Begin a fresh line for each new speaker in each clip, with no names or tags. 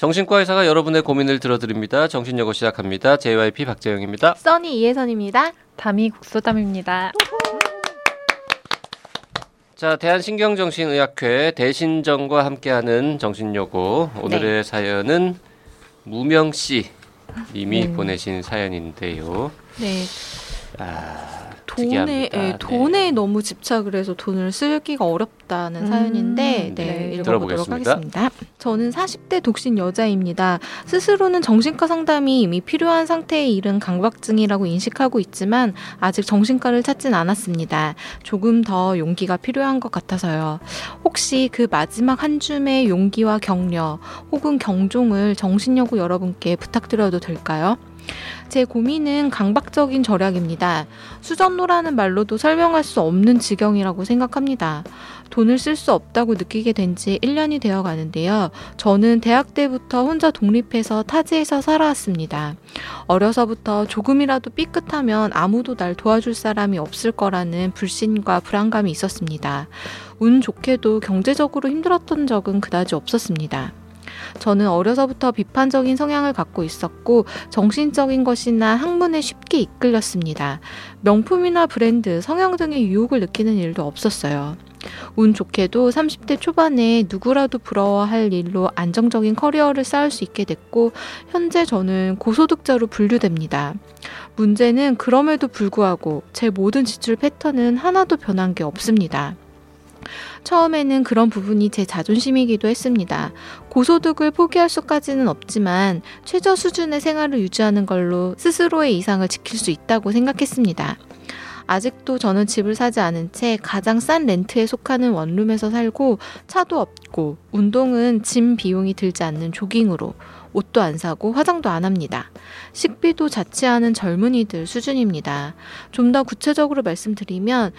정신과 의사가 여러분의 고민을 들어드립니다. 정신여고 시작합니다. JYP 박재영입니다.
써니 이혜선입니다.
담이 국소담입니다.
자, 대한신경정신의학회 대신정과 함께하는 정신여고 오늘의 네. 사연은 무명 씨 님이 음. 보내신 사연인데요.
네. 아, 돈에 예, 네. 돈에 너무 집착을 해서 돈을 쓰기가 어렵다는 음, 사연인데 네, 네. 읽어보도록 하겠습니다. 저는 40대 독신 여자입니다. 스스로는 정신과 상담이 이미 필요한 상태에 이른 강박증이라고 인식하고 있지만 아직 정신과를 찾진 않았습니다. 조금 더 용기가 필요한 것 같아서요. 혹시 그 마지막 한 줌의 용기와 격려 혹은 경종을 정신여고 여러분께 부탁드려도 될까요? 제 고민은 강박적인 절약입니다. 수전노라는 말로도 설명할 수 없는 지경이라고 생각합니다. 돈을 쓸 수 없다고 느끼게 된 지 1년이 되어 가는데요. 저는 대학 때부터 혼자 독립해서 타지에서 살아왔습니다. 어려서부터 조금이라도 삐끗하면 아무도 날 도와줄 사람이 없을 거라는 불신과 불안감이 있었습니다. 운 좋게도 경제적으로 힘들었던 적은 그다지 없었습니다. 저는 어려서부터 비판적인 성향을 갖고 있었고 정신적인 것이나 학문에 쉽게 이끌렸습니다. 명품이나 브랜드, 성형 등의 유혹을 느끼는 일도 없었어요. 운 좋게도 30대 초반에 누구라도 부러워할 일로 안정적인 커리어를 쌓을 수 있게 됐고 현재 저는 고소득자로 분류됩니다. 문제는 그럼에도 불구하고 제 모든 지출 패턴은 하나도 변한 게 없습니다. 처음에는 그런 부분이 제 자존심이기도 했습니다. 고소득을 포기할 수까지는 없지만 최저 수준의 생활을 유지하는 걸로 스스로의 이상을 지킬 수 있다고 생각했습니다. 아직도 저는 집을 사지 않은 채 가장 싼 렌트에 속하는 원룸에서 살고 차도 없고 운동은 짐 비용이 들지 않는 조깅으로 옷도 안 사고 화장도 안 합니다. 식비도 자취하는 젊은이들 수준입니다. 좀 더 구체적으로 말씀드리면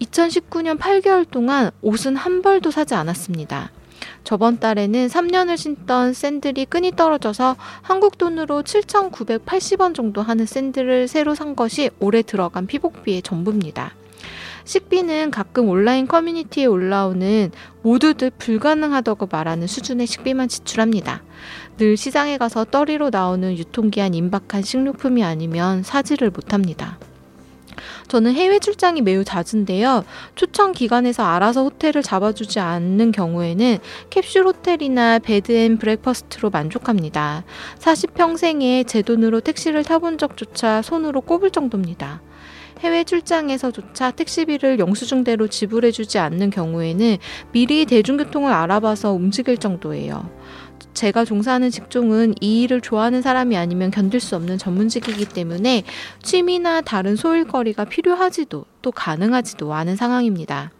2019년 8개월 동안 옷은 한 벌도 사지 않았습니다. 저번 달에는 3년을 신던 샌들이 끈이 떨어져서 한국 돈으로 7,980원 정도 하는 샌들을 새로 산 것이 올해 들어간 피복비의 전부입니다. 식비는 가끔 온라인 커뮤니티에 올라오는 모두들 불가능하다고 말하는 수준의 식비만 지출합니다. 늘 시장에 가서 떨이로 나오는 유통기한 임박한 식료품이 아니면 사지를 못합니다. 저는 해외 출장이 매우 잦은데요. 초청 기관에서 알아서 호텔을 잡아주지 않는 경우에는 캡슐 호텔이나 bed and breakfast로 만족합니다. 40평생에 제 돈으로 택시를 타본 적조차 손으로 꼽을 정도입니다. 해외 출장에서조차 택시비를 영수증대로 지불해주지 않는 경우에는 미리 대중교통을 알아봐서 움직일 정도예요. 제가 종사하는 직종은 이 일을 좋아하는 사람이 아니면 견딜 수 없는 전문직이기 때문에 취미나 다른 소일거리가 필요하지도 또 가능하지도 않은 상황입니다.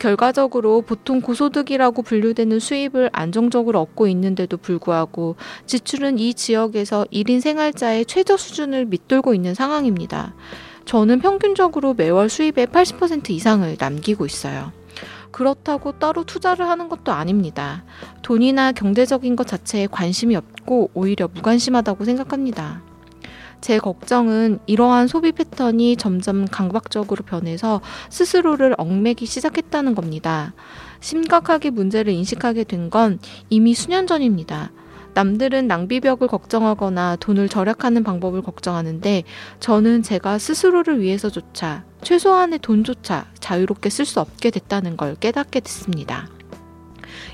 결과적으로 보통 고소득이라고 분류되는 수입을 안정적으로 얻고 있는데도 불구하고 지출은 이 지역에서 1인 생활자의 최저 수준을 밑돌고 있는 상황입니다. 저는 평균적으로 매월 수입의 80% 이상을 남기고 있어요. 그렇다고 따로 투자를 하는 것도 아닙니다. 돈이나 경제적인 것 자체에 관심이 없고 오히려 무관심하다고 생각합니다. 제 걱정은 이러한 소비 패턴이 점점 강박적으로 변해서 스스로를 얽매기 시작했다는 겁니다. 심각하게 문제를 인식하게 된 건 이미 수년 전입니다. 남들은 낭비벽을 걱정하거나 돈을 절약하는 방법을 걱정하는데 저는 제가 스스로를 위해서조차 최소한의 돈조차 자유롭게 쓸 수 없게 됐다는 걸 깨닫게 됐습니다.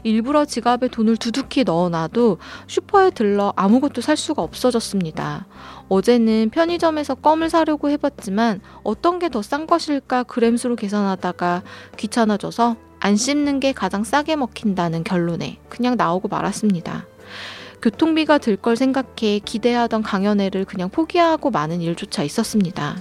일부러 지갑에 돈을 두둑히 넣어놔도 슈퍼에 들러 아무것도 살 수가 없어졌습니다. 어제는 편의점에서 껌을 사려고 해봤지만 어떤 게 더 싼 것일까 그램수로 계산하다가 귀찮아져서 안 씹는 게 가장 싸게 먹힌다는 결론에 그냥 나오고 말았습니다. 교통비가 들 걸 생각해 기대하던 강연회를 그냥 포기하고 많은 일조차 있었습니다.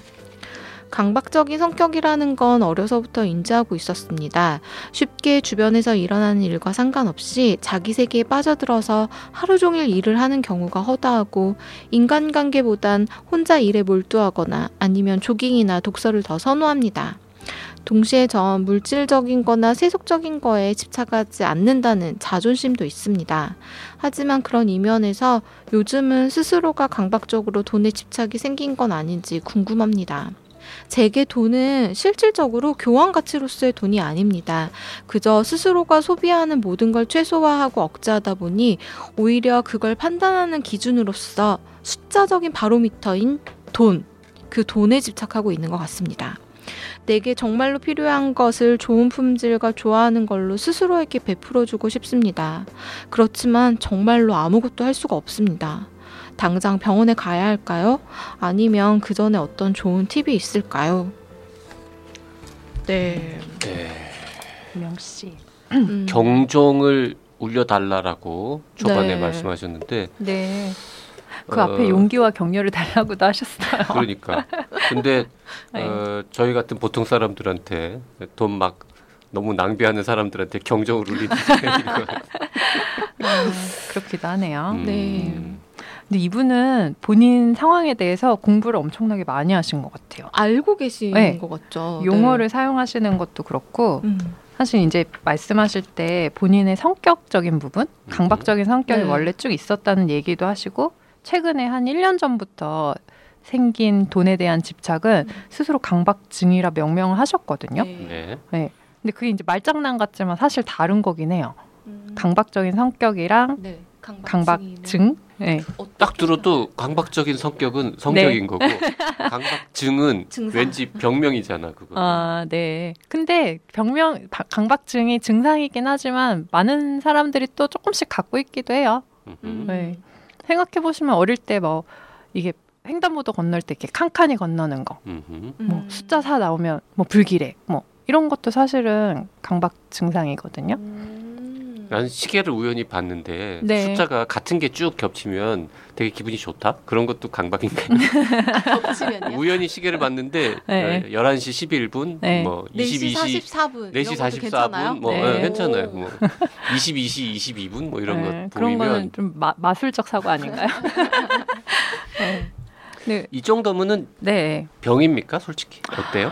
강박적인 성격이라는 건 어려서부터 인지하고 있었습니다. 쉽게 주변에서 일어나는 일과 상관없이 자기 세계에 빠져들어서 하루 종일 일을 하는 경우가 허다하고 인간관계보단 혼자 일에 몰두하거나 아니면 조깅이나 독서를 더 선호합니다. 동시에 전 물질적인 거나 세속적인 거에 집착하지 않는다는 자존심도 있습니다. 하지만 그런 이면에서 요즘은 스스로가 강박적으로 돈에 집착이 생긴 건 아닌지 궁금합니다. 제게 돈은 실질적으로 교환 가치로서의 돈이 아닙니다. 그저 스스로가 소비하는 모든 걸 최소화하고 억제하다 보니 오히려 그걸 판단하는 기준으로서 숫자적인 바로미터인 돈, 그 돈에 집착하고 있는 것 같습니다. 내게 정말로 필요한 것을 좋은 품질과 좋아하는 걸로 스스로에게 베풀어주고 싶습니다. 그렇지만 정말로 아무것도 할 수가 없습니다. 당장 병원에 가야 할까요? 아니면 그 전에 어떤 좋은 팁이 있을까요?
네. 네.
명 씨.
음. 경종을 울려달라라고 초반에 네. 말씀하셨는데.
네. 그 어, 앞에 용기와 격려를 달라고도 하셨어요.
그러니까. 근데 네. 어, 저희 같은 보통 사람들한테 돈 막 너무 낭비하는 사람들한테 경종을 울리는
아, 그렇기도 하네요. 음. 네. 근데 이분은 본인 상황에 대해서 공부를 엄청나게 많이 하신 것 같아요.
알고 계신 네. 것 같죠.
용어를 네. 사용하시는 것도 그렇고 음. 사실 이제 말씀하실 때 본인의 성격적인 부분, 음. 강박적인 성격이 네. 원래 쭉 있었다는 얘기도 하시고 최근에 한 1년 전부터 생긴 돈에 대한 집착은 음. 스스로 강박증이라 명명을 하셨거든요. 네. 네. 네. 근데 그게 이제 말장난 같지만 사실 다른 거긴 해요. 음. 강박적인 성격이랑 네. 강박증.
네. 딱 들어도 강박적인 성격은 성격인 네. 거고 강박증은. 왠지 병명이잖아 그거.
아 네. 근데 병명 강박증이 증상이긴 하지만 많은 사람들이 또 조금씩 갖고 있기도 해요. 음. 네. 생각해 보시면 어릴 때 뭐 이게 횡단보도 건널 때 이렇게 칸칸이 건너는 거, 음흠. 뭐 숫자 사 나오면 뭐 불길해, 뭐 이런 것도 사실은 강박 증상이거든요.
음. 난 시계를 우연히 봤는데 네. 숫자가 같은 게 쭉 겹치면 되게 기분이 좋다? 그런 것도 강박인가요? 겹치면요? 우연히 시계를 봤는데 네. 11시 11분, 네. 뭐
22시 44분,
4시 44분, 뭐 네. 네. 괜찮아요. 뭐 22시 22분 뭐 이런 네. 것
보이면 그런 거는 좀 마, 마술적 사고 아닌가요?
네. 네. 이 정도면은 네. 병입니까? 솔직히 어때요?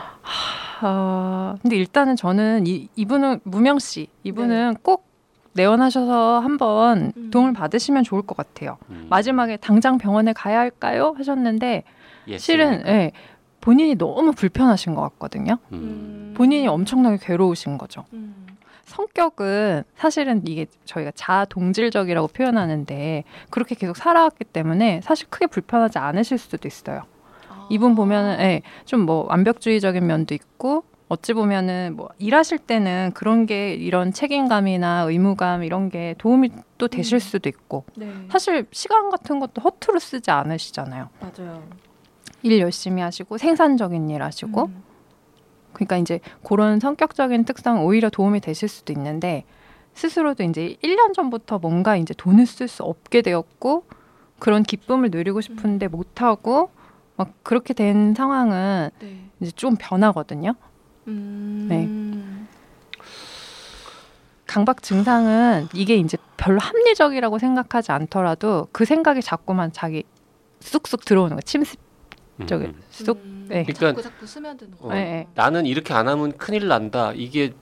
어, 근데 일단은 저는 이, 이분은 무명 씨, 이분은 네. 꼭 내원하셔서 한번 음. 도움을 받으시면 좋을 것 같아요. 음. 마지막에 당장 병원에 가야 할까요? 하셨는데 예, 실은 예, 본인이 너무 불편하신 것 같거든요. 음. 본인이 엄청나게 괴로우신 거죠. 음. 성격은 사실은 이게 저희가 자동질적이라고 표현하는데 그렇게 계속 살아왔기 때문에 사실 크게 불편하지 않으실 수도 있어요. 아. 이분 보면은 예, 좀뭐 완벽주의적인 면도 있고 어찌 보면은 뭐 일하실 때는 그런 게 이런 책임감이나 의무감 이런 게 도움이 또 되실 음. 수도 있고 네. 사실 시간 같은 것도 허투루 쓰지 않으시잖아요.
맞아요.
일 열심히 하시고 생산적인 일 하시고 음. 그러니까 이제 그런 성격적인 특성 오히려 도움이 되실 수도 있는데 스스로도 이제 1년 전부터 뭔가 이제 돈을 쓸 수 없게 되었고 그런 기쁨을 누리고 싶은데 음. 못 하고 막 그렇게 된 상황은 네. 이제 좀 변하거든요. 음. 네. 강박 증상은 이게 이제 별로 합리적이라고 생각하지 않더라도 그 생각이 자꾸만 자기 쑥쑥 들어오는 거 침습 저기 음. 쑥 음.
네. 그러니까 자꾸 자꾸 스며드는 거. 어, 네.
나는 이렇게 안 하면 큰일 난다. 이게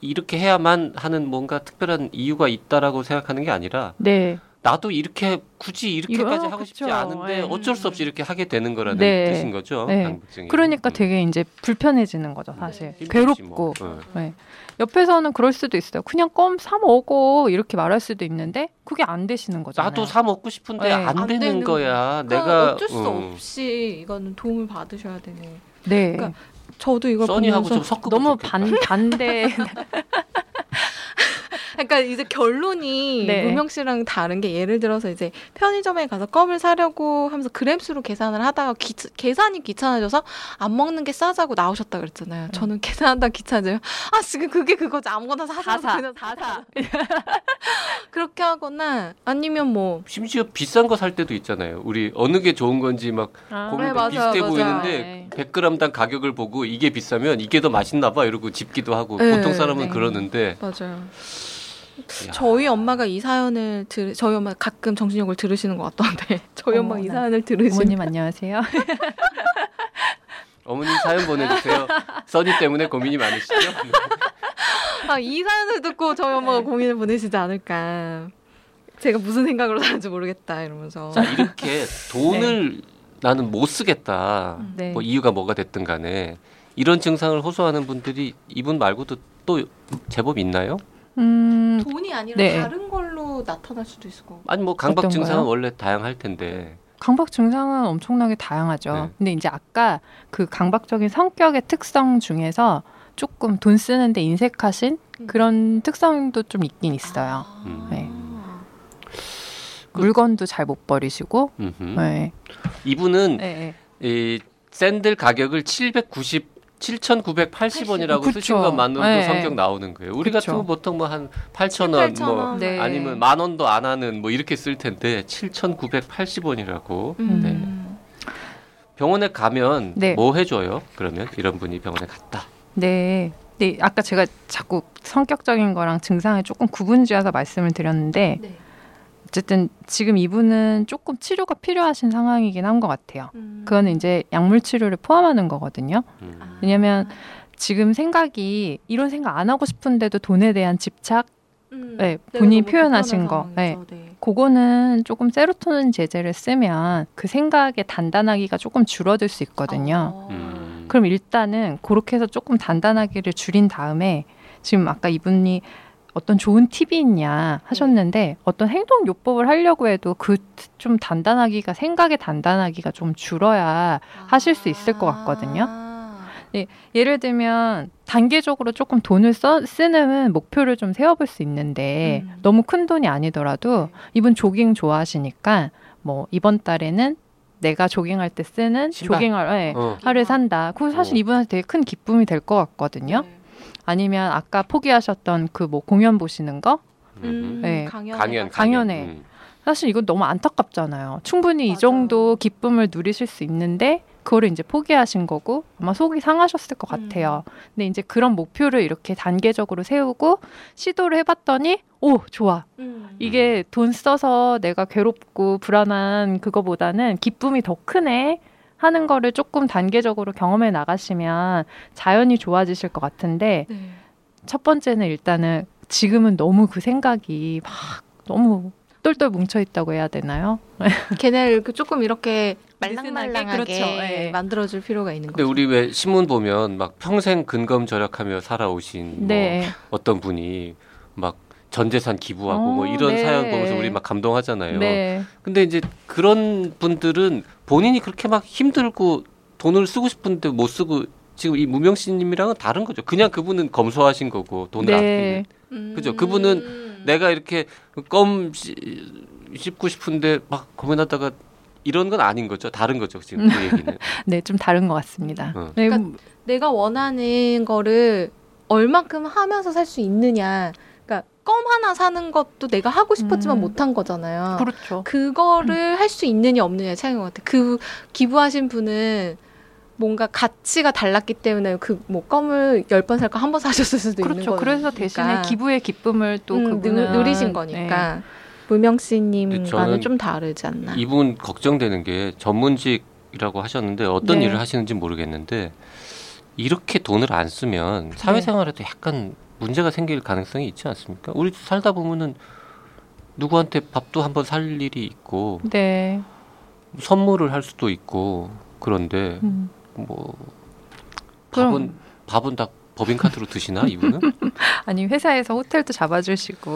이렇게 해야만 하는 뭔가 특별한 이유가 있다라고 생각하는 게 아니라 네. 나도 이렇게 굳이 이렇게까지 하고 그쵸. 싶지 않은데 네. 어쩔 수 없이 이렇게 하게 되는 거라는 네. 뜻인 거죠. 네.
그러니까 음. 되게 이제 불편해지는 거죠, 사실. 네. 괴롭고. 뭐. 네. 옆에서는 그럴 수도 있어요. 그냥 껌 사 먹어 이렇게 말할 수도 있는데 그게 안 되시는 거죠.
나도 사 먹고 싶은데 네. 안, 안, 되는, 되는 거야. 내가
어쩔 수 음. 없이 이거는 도움을 받으셔야 되네. 네. 그러니까 저도 이걸
보면서
너무 반 반대
그러니까 이제 결론이 네. 무명 씨랑 다른 게 예를 들어서 이제 편의점에 가서 껌을 사려고 하면서 그램수로 계산을 하다가 기, 계산이 귀찮아져서 안 먹는 게 싸자고 나오셨다 그랬잖아요. 음. 저는 계산하다 귀찮아져요. 아 지금 그게 그거지 아무거나 사서 사. 그냥 다 사. 그렇게 하거나 아니면 뭐
심지어 비싼 거 살 때도 있잖아요. 우리 어느 게 좋은 건지 막 아. 고민도 네, 비슷해 맞아요. 보이는데 네. 100g당 가격을 보고 이게 비싸면 이게 더 맛있나 봐 이러고 집기도 하고 네, 보통 사람은 네. 그러는데
맞아요. 저희 엄마가 이 사연을 들 저희 엄마 가끔 정신력을 들으시는 것 같던데 저희 엄마 이 사연을 들으시는
어머님 안녕하세요.
어머님 사연 보내주세요. 써니 때문에 고민이 많으시죠?
아, 이 사연을 듣고 저희 엄마가 네. 고민을 보내시지 않을까. 제가 무슨 생각으로 사는지 모르겠다 이러면서.
자 이렇게 돈을 네. 나는 못 쓰겠다. 음. 네. 뭐 이유가 뭐가 됐든 간에 이런 증상을 호소하는 분들이 이분 말고도 또 제법 있나요?
음, 돈이 아니라 네. 다른 걸로 나타날 수도 있을 거.
아니 뭐 강박 증상은 원래 다양할 텐데.
강박 증상은 엄청나게 다양하죠. 네. 근데 이제 아까 그 강박적인 성격의 특성 중에서 조금 돈 쓰는데 인색하신 음. 그런 특성도 좀 있긴 있어요. 아. 네. 그, 물건도 잘 못 버리시고. 네.
이분은 네. 이 샌들 가격을 790 7,980원이라고 그쵸. 쓰신 것만으로도 네. 성격 나오는 거예요. 우리 그쵸. 같으면 보통 뭐한 8,000원 뭐 네. 아니면 만 원도 안 하는 뭐 이렇게 쓸 텐데 7,980원이라고. 음. 네. 병원에 가면 네. 뭐 해줘요? 그러면 이런 분이 병원에 갔다.
네. 네, 아까 제가 자꾸 성격적인 거랑 증상을 조금 구분지어서 말씀을 드렸는데 네. 어쨌든 지금 이분은 조금 치료가 필요하신 상황이긴 한 것 같아요. 음. 그거는 이제 약물 치료를 포함하는 거거든요. 음. 왜냐하면 지금 생각이 이런 생각 안 하고 싶은데도 돈에 대한 집착, 음. 네, 본인이 표현하신 거, 네. 네. 그거는 조금 세로토닌 제제를 쓰면 그 생각의 단단하기가 조금 줄어들 수 있거든요. 어. 음. 그럼 일단은 그렇게 해서 조금 단단하기를 줄인 다음에 지금 아까 이분이 어떤 좋은 팁이 있냐 하셨는데 네. 어떤 행동 요법을 하려고 해도 그 좀 단단하기가 생각의 단단하기가 좀 줄어야 하실 수 있을 것 같거든요. 예, 예를 들면 단계적으로 조금 돈을 써, 쓰는 목표를 좀 세워볼 수 있는데 음. 너무 큰 돈이 아니더라도 네. 이분 조깅 좋아하시니까 뭐 이번 달에는 내가 조깅할 때 쓰는 신발. 조깅할 네, 어. 하를 산다. 그거 사실 어. 이분한테 되게 큰 기쁨이 될 것 같거든요. 네. 아니면 아까 포기하셨던 그 뭐 공연 보시는 거?
음, 네.
강연, 강연,
강연회. 음. 사실 이건 너무 안타깝잖아요. 충분히 맞아. 이 정도 기쁨을 누리실 수 있는데 그거를 이제 포기하신 거고 아마 속이 상하셨을 것 같아요. 음. 근데 이제 그런 목표를 이렇게 단계적으로 세우고 시도를 해봤더니 오 좋아. 음. 이게 돈 써서 내가 괴롭고 불안한 그거보다는 기쁨이 더 크네. 하는 거를 조금 단계적으로 경험해 나가시면 자연히 좋아지실 것 같은데 네. 첫 번째는 일단은 지금은 너무 그 생각이 막 너무 똘똘 뭉쳐 있다고 해야 되나요?
걔네를 조금 이렇게 말랑말랑하게 그렇죠. 네. 만들어줄 필요가 있는
거죠. 근데 우리 왜 신문 보면 막 평생 근검 절약하며 살아오신 뭐 네. 뭐 어떤 분이 막 전 재산 기부하고 뭐 오, 뭐 이런 네. 사연 보면서 우리 막 감동하잖아요. 네. 근데 이제 그런 분들은 본인이 그렇게 막 힘들고 돈을 쓰고 싶은데 못 쓰고 지금 이 무명 씨님이랑은 다른 거죠. 그냥 그분은 검소하신 거고 돈을 네. 아끼는. 그죠? 그분은 음. 내가 이렇게 껌 씹고 싶은데 막 고민하다가 이런 건 아닌 거죠. 다른 거죠. 지금 그 얘기는.
네, 좀 다른 것 같습니다. 어.
네, 그러니까 내가 원하는 거를 얼만큼 하면서 살 수 있느냐. 껌 하나 사는 것도 내가 하고 싶었지만 음. 못한 거잖아요.
그렇죠.
그거를 음. 할수 있느냐 없느냐 차이인 것 같아요. 그 기부하신 분은 뭔가 가치가 달랐기 때문에 그 뭐 껌을 열 번 살까 한번 사셨을 수도
그렇죠.
있는 거죠.
그래서 대신에 기부의 기쁨을 또 음,
그분은 누리신 거니까. 네. 무명 씨님과는 좀 다르지 않나.
이분 걱정되는 게 전문직이라고 하셨는데 어떤 네. 일을 하시는지 모르겠는데 이렇게 돈을 안 쓰면 사회생활에도 네. 약간 문제가 생길 가능성이 있지 않습니까? 우리 살다 보면은 누구한테 밥도 한번 살 일이 있고 네. 선물을 할 수도 있고 그런데 음. 뭐 밥은 밥은 다 법인 카드로 드시나 이분은?
아니 회사에서 호텔도 잡아주시고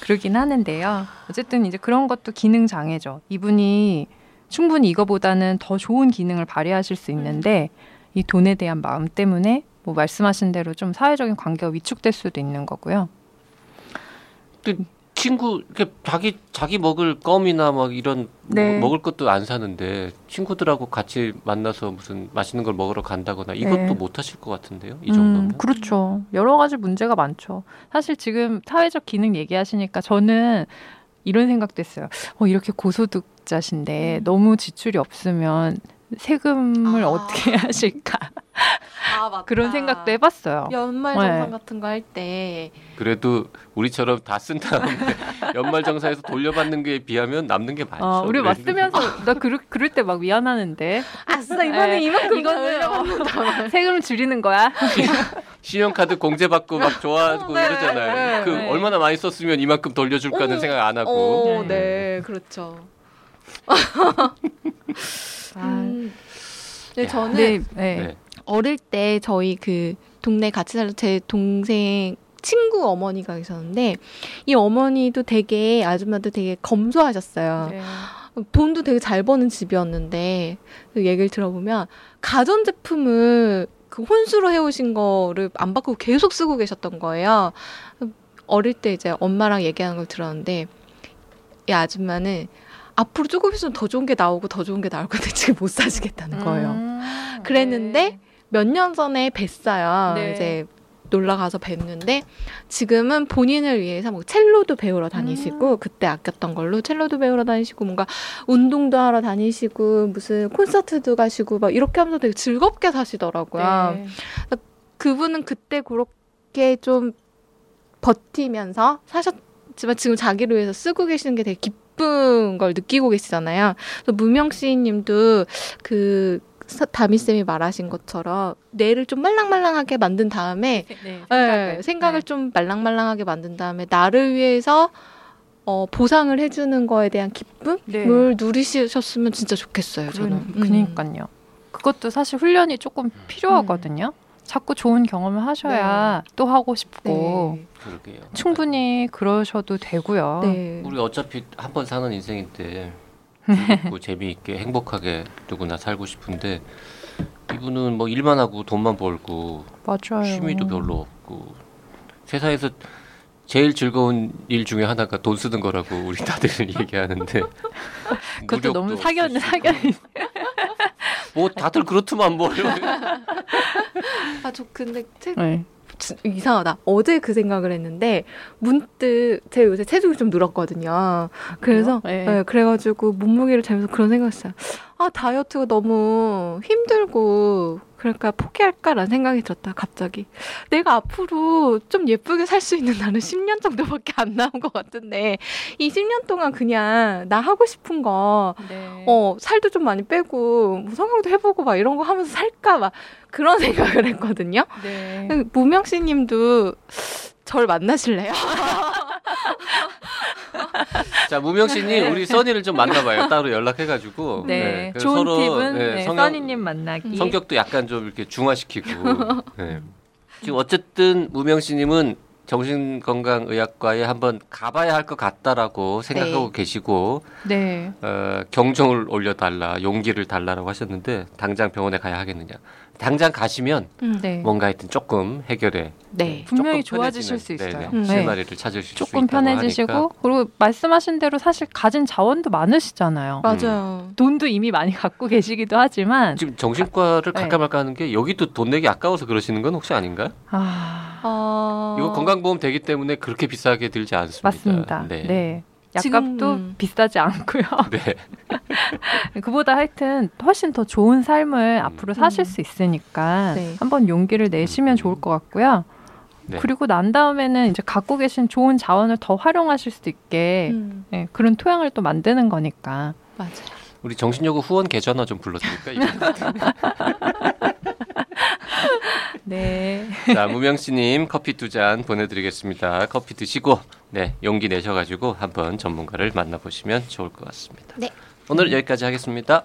그러긴 하는데요. 어쨌든 이제 그런 것도 기능 장애죠. 이분이 충분히 이거보다는 더 좋은 기능을 발휘하실 수 있는데 이 돈에 대한 마음 때문에 뭐 말씀하신 대로 좀 사회적인 관계가 위축될 수도 있는 거고요.
친구 이렇게 자기 자기 먹을 껌이나 막 이런 네. 뭐 먹을 것도 안 사는데 친구들하고 같이 만나서 무슨 맛있는 걸 먹으러 간다거나 이것도 네. 못 하실 것 같은데요. 이 정도면.
음, 그렇죠. 여러 가지 문제가 많죠. 사실 지금 사회적 기능 얘기하시니까 저는 이런 생각도 했어요. 어, 이렇게 고소득자신데 음. 너무 지출이 없으면 세금을 아. 어떻게 하실까? 아, 그런 생각도 해봤어요.
연말정산 네. 같은 거 할 때.
그래도 우리처럼 다 쓴 다음에 연말정산에서 돌려받는 게 비하면 남는 게 많죠. 어,
우리 맞으면서 나 그럴, 그럴 때 막 미안하는데.
아싸 이번에 네. 이만큼 이거는
세금 줄이는 거야.
신용카드 공제받고 막 좋아하고 네. 이러잖아요. 네. 그 네. 얼마나 많이 썼으면 이만큼 돌려줄까는 어, 생각 안 하고.
어, 네, 그렇죠. 아. 음. 네, 저는 네, 네. 어릴 때 저희 그 동네 같이 살던 제 동생 친구 어머니가 계셨는데 이 어머니도 되게 아줌마도 되게 검소하셨어요. 네. 돈도 되게 잘 버는 집이었는데 그 얘기를 들어보면 가전 제품을 그 혼수로 해오신 거를 안 바꾸고 계속 쓰고 계셨던 거예요. 어릴 때 이제 엄마랑 얘기하는 걸 들었는데 이 아줌마는 앞으로 조금 있으면 더 좋은 게 나오고 더 좋은 게 나올 건데 지금 못 사시겠다는 거예요. 음, 그랬는데 네. 몇년 전에 뵀어요. 네. 이제 놀러 가서 뵀는데 지금은 본인을 위해서 뭐 첼로도 배우러 다니시고 음. 그때 아꼈던 걸로 첼로도 배우러 다니시고 뭔가 운동도 하러 다니시고 무슨 콘서트도 가시고 막 이렇게 하면서 되게 즐겁게 사시더라고요. 네. 그분은 그때 그렇게 좀 버티면서 사셨지만 지금 자기를 위해서 쓰고 계시는 게 되게 기 쁜 걸 느끼고 계시잖아요. 무명 씨님도 그 다미쌤이 말하신 것처럼 뇌를 좀 말랑말랑하게 만든 다음에 네, 네 생각을, 네, 생각을 네. 좀 말랑말랑하게 만든 다음에 나를 위해서 어, 보상을 해주는 거에 대한 기쁨을 네. 누리셨으면 진짜 좋겠어요. 저는.
그, 그니까요. 그것도 사실 훈련이 조금 필요하거든요. 음. 자꾸 좋은 경험을 하셔야 네. 또 하고 싶고 네. 충분히 그러셔도 되고요. 네.
우리 어차피 한 번 사는 인생인데 재밌고 재미있게 행복하게 누구나 살고 싶은데 이분은 뭐 일만 하고 돈만 벌고 맞아요. 취미도 별로 없고 세상에서 제일 즐거운 일 중에 하나가 돈 쓰는 거라고 우리 다들 얘기하는데
그것도 너무 사견 사견
뭐 다들 그렇더만 뭐
아저 근데 책 네. 이상하다. 어제 그 생각을 했는데 문득 제 요새 체중이 좀 늘었거든요. 그래서 네. 네, 그래가지고 몸무게를 재면서 그런 생각했어요. 아 다이어트가 너무 힘들고 그러니까 포기할까라는 생각이 들었다 갑자기 내가 앞으로 좀 예쁘게 살 수 있는 나는 10년 정도밖에 안 남은 것 같은데 이 10년 동안 그냥 나 하고 싶은 거 네. 어, 살도 좀 많이 빼고 뭐 성형도 해보고 막 이런 거 하면서 살까 막 그런 생각을 했거든요. 네. 무명 씨 님도 절 만나실래요?
자 무명 씨님 네. 우리 써니를 좀 만나봐요. 따로 연락해가지고.
네. 네. 좋은 서로, 팁은 네, 네, 성형, 써니님 만나기.
성격도 약간 좀 이렇게 중화시키고. 네. 지금 어쨌든 무명 씨님은 정신건강의학과에 한번 가봐야 할 것 같다라고 생각하고 네. 계시고 네. 어, 경종을 올려달라 용기를 달라라고 하셨는데 당장 병원에 가야 하겠느냐 당장 가시면 음, 네. 뭔가 하여튼 조금 해결에
네. 분명히 좋아지실 수 있어요.
네. 실마리를 찾으실 수
조금 편해지시고 하니까. 그리고 말씀하신 대로 사실 가진 자원도 많으시잖아요.
맞아요.
음. 돈도 이미 많이 갖고 계시기도 하지만
지금 정신과를 가, 갈까 말까 하는 게 여기도 돈 내기 아까워서 그러시는 건 혹시 아닌가요? 아... 어... 이거 건강보험 되기 때문에 그렇게 비싸게 들지 않습니다.
맞습니다. 네. 네. 약값도 음. 비싸지 않고요. 네. 그보다 하여튼 훨씬 더 좋은 삶을 음. 앞으로 사실 수 있으니까 네. 한번 용기를 내시면 좋을 것 같고요. 네. 그리고 난 다음에는 이제 갖고 계신 좋은 자원을 더 활용하실 수 있게 음. 네, 그런 토양을 또 만드는 거니까.
맞아요.
우리 정신여고 후원 계좌나 좀 불러드릴까?
네.
자 무명 씨님 커피 두 잔 보내드리겠습니다. 커피 드시고 네 용기 내셔가지고 한번 전문가를 만나보시면 좋을 것 같습니다. 네. 오늘 여기까지 하겠습니다.